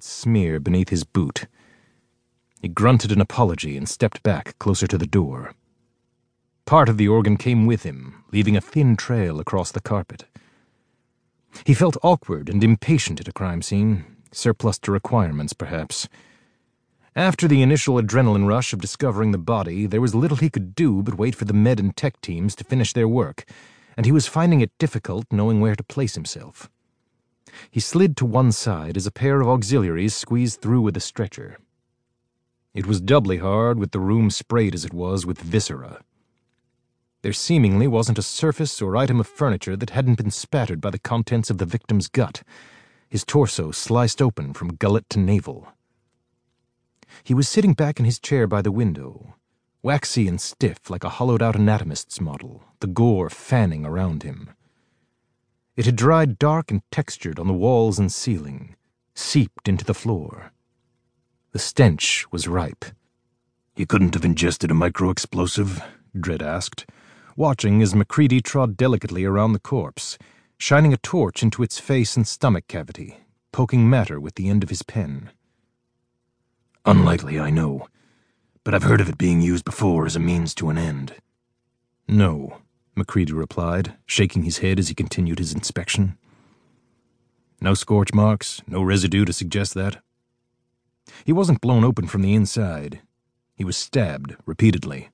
smear beneath his boot. He grunted an apology and stepped back closer to the door. Part of the organ came with him, leaving a thin trail across the carpet. He felt awkward and impatient at a crime scene, surplus to requirements, perhaps. After the initial adrenaline rush of discovering the body, there was little he could do but wait for the med and tech teams to finish their work, and he was finding it difficult knowing where to place himself. He slid to one side as a pair of auxiliaries squeezed through with a stretcher. It was doubly hard with the room sprayed as it was with viscera. There seemingly wasn't a surface or item of furniture that hadn't been spattered by the contents of the victim's gut, his torso sliced open from gullet to navel. He was sitting back in his chair by the window, waxy and stiff like a hollowed out anatomist's model, the gore fanning around him. It had dried dark and textured on the walls and ceiling, seeped into the floor. The stench was ripe. You couldn't have ingested a micro-explosive? Dredd asked watching as MacReady trod delicately around the corpse, shining a torch into its face and stomach cavity, poking matter with the end of his pen. Unlikely, I know, but I've heard of it being used before as a means to an end. No, MacReady replied, shaking his head as he continued his inspection. No scorch marks, no residue to suggest that. He wasn't blown open from the inside. He was stabbed repeatedly.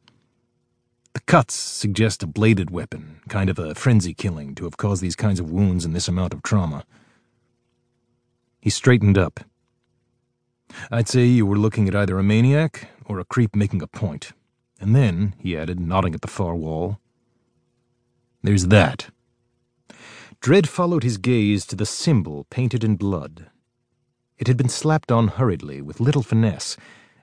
The cuts suggest a bladed weapon, kind of a frenzy killing, to have caused these kinds of wounds and this amount of trauma. He straightened up. I'd say you were looking at either a maniac or a creep making a point. And then, he added, nodding at the far wall, there's that. Dredd followed his gaze to the symbol painted in blood. It had been slapped on hurriedly, with little finesse,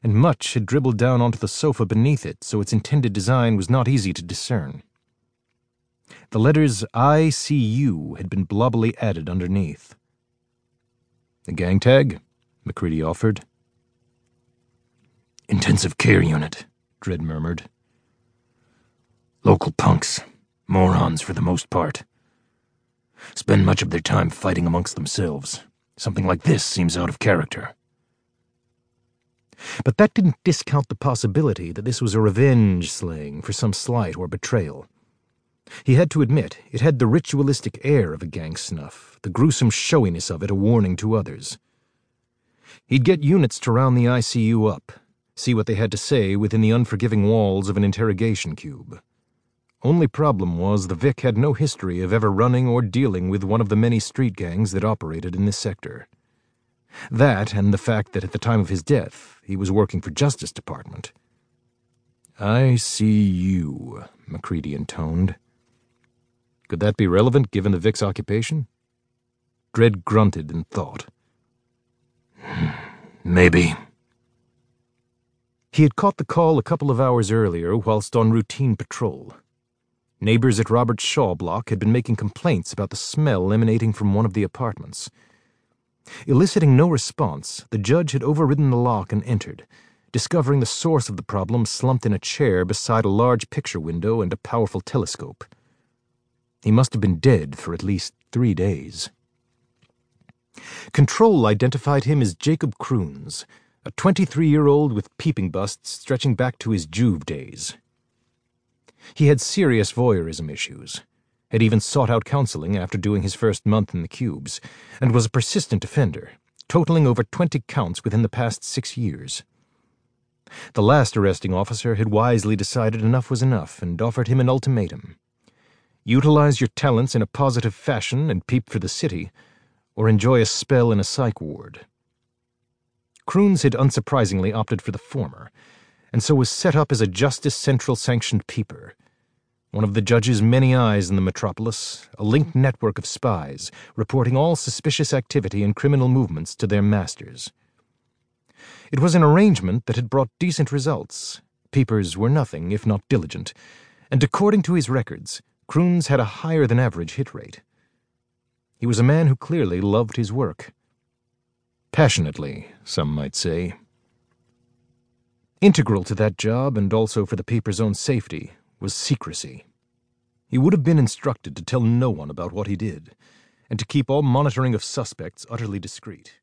and much had dribbled down onto the sofa beneath it, so its intended design was not easy to discern. The letters ICU had been blobbily added underneath. A gang tag? MacReady offered. Intensive care unit, Dredd murmured. Local punks, morons for the most part. Spend much of their time fighting amongst themselves. Something like this seems out of character. But that didn't discount the possibility that this was a revenge slaying for some slight or betrayal. He had to admit it had the ritualistic air of a gang snuff, the gruesome showiness of it a warning to others. He'd get units to round the ICU up, see what they had to say within the unforgiving walls of an interrogation cube. Only problem was the Vic had no history of ever running or dealing with one of the many street gangs that operated in this sector. That, and the fact that at the time of his death, he was working for Justice Department. I see you, MacReady intoned. Could that be relevant given the Vic's occupation? Dredd grunted in thought. Hmm, maybe. He had caught the call a couple of hours earlier whilst on routine patrol. Neighbors at Robert's Shaw block had been making complaints about the smell emanating from one of the apartments. Eliciting no response, the judge had overridden the lock and entered, discovering the source of the problem slumped in a chair beside a large picture window and a powerful telescope. He must have been dead for at least three days. Control identified him as Jacob Kroons, a 23 year old with peeping busts stretching back to his Juve days. He had serious voyeurism issues had even sought out counseling after doing his first month in the cubes, and was a persistent offender, totaling over 20 counts within the past six years. The last arresting officer had wisely decided enough was enough and offered him an ultimatum. Utilize your talents in a positive fashion and peep for the city, or enjoy a spell in a psych ward. Kroons had unsurprisingly opted for the former, and so was set up as a Justice Central sanctioned peeper one of the judge's many eyes in the metropolis, a linked network of spies, reporting all suspicious activity and criminal movements to their masters. It was an arrangement that had brought decent results. Peepers were nothing if not diligent, and according to his records, Kroons had a higher than average hit rate. He was a man who clearly loved his work. Passionately, some might say. Integral to that job, and also for the paper's own safety, was secrecy. He would have been instructed to tell no one about what he did, and to keep all monitoring of suspects utterly discreet.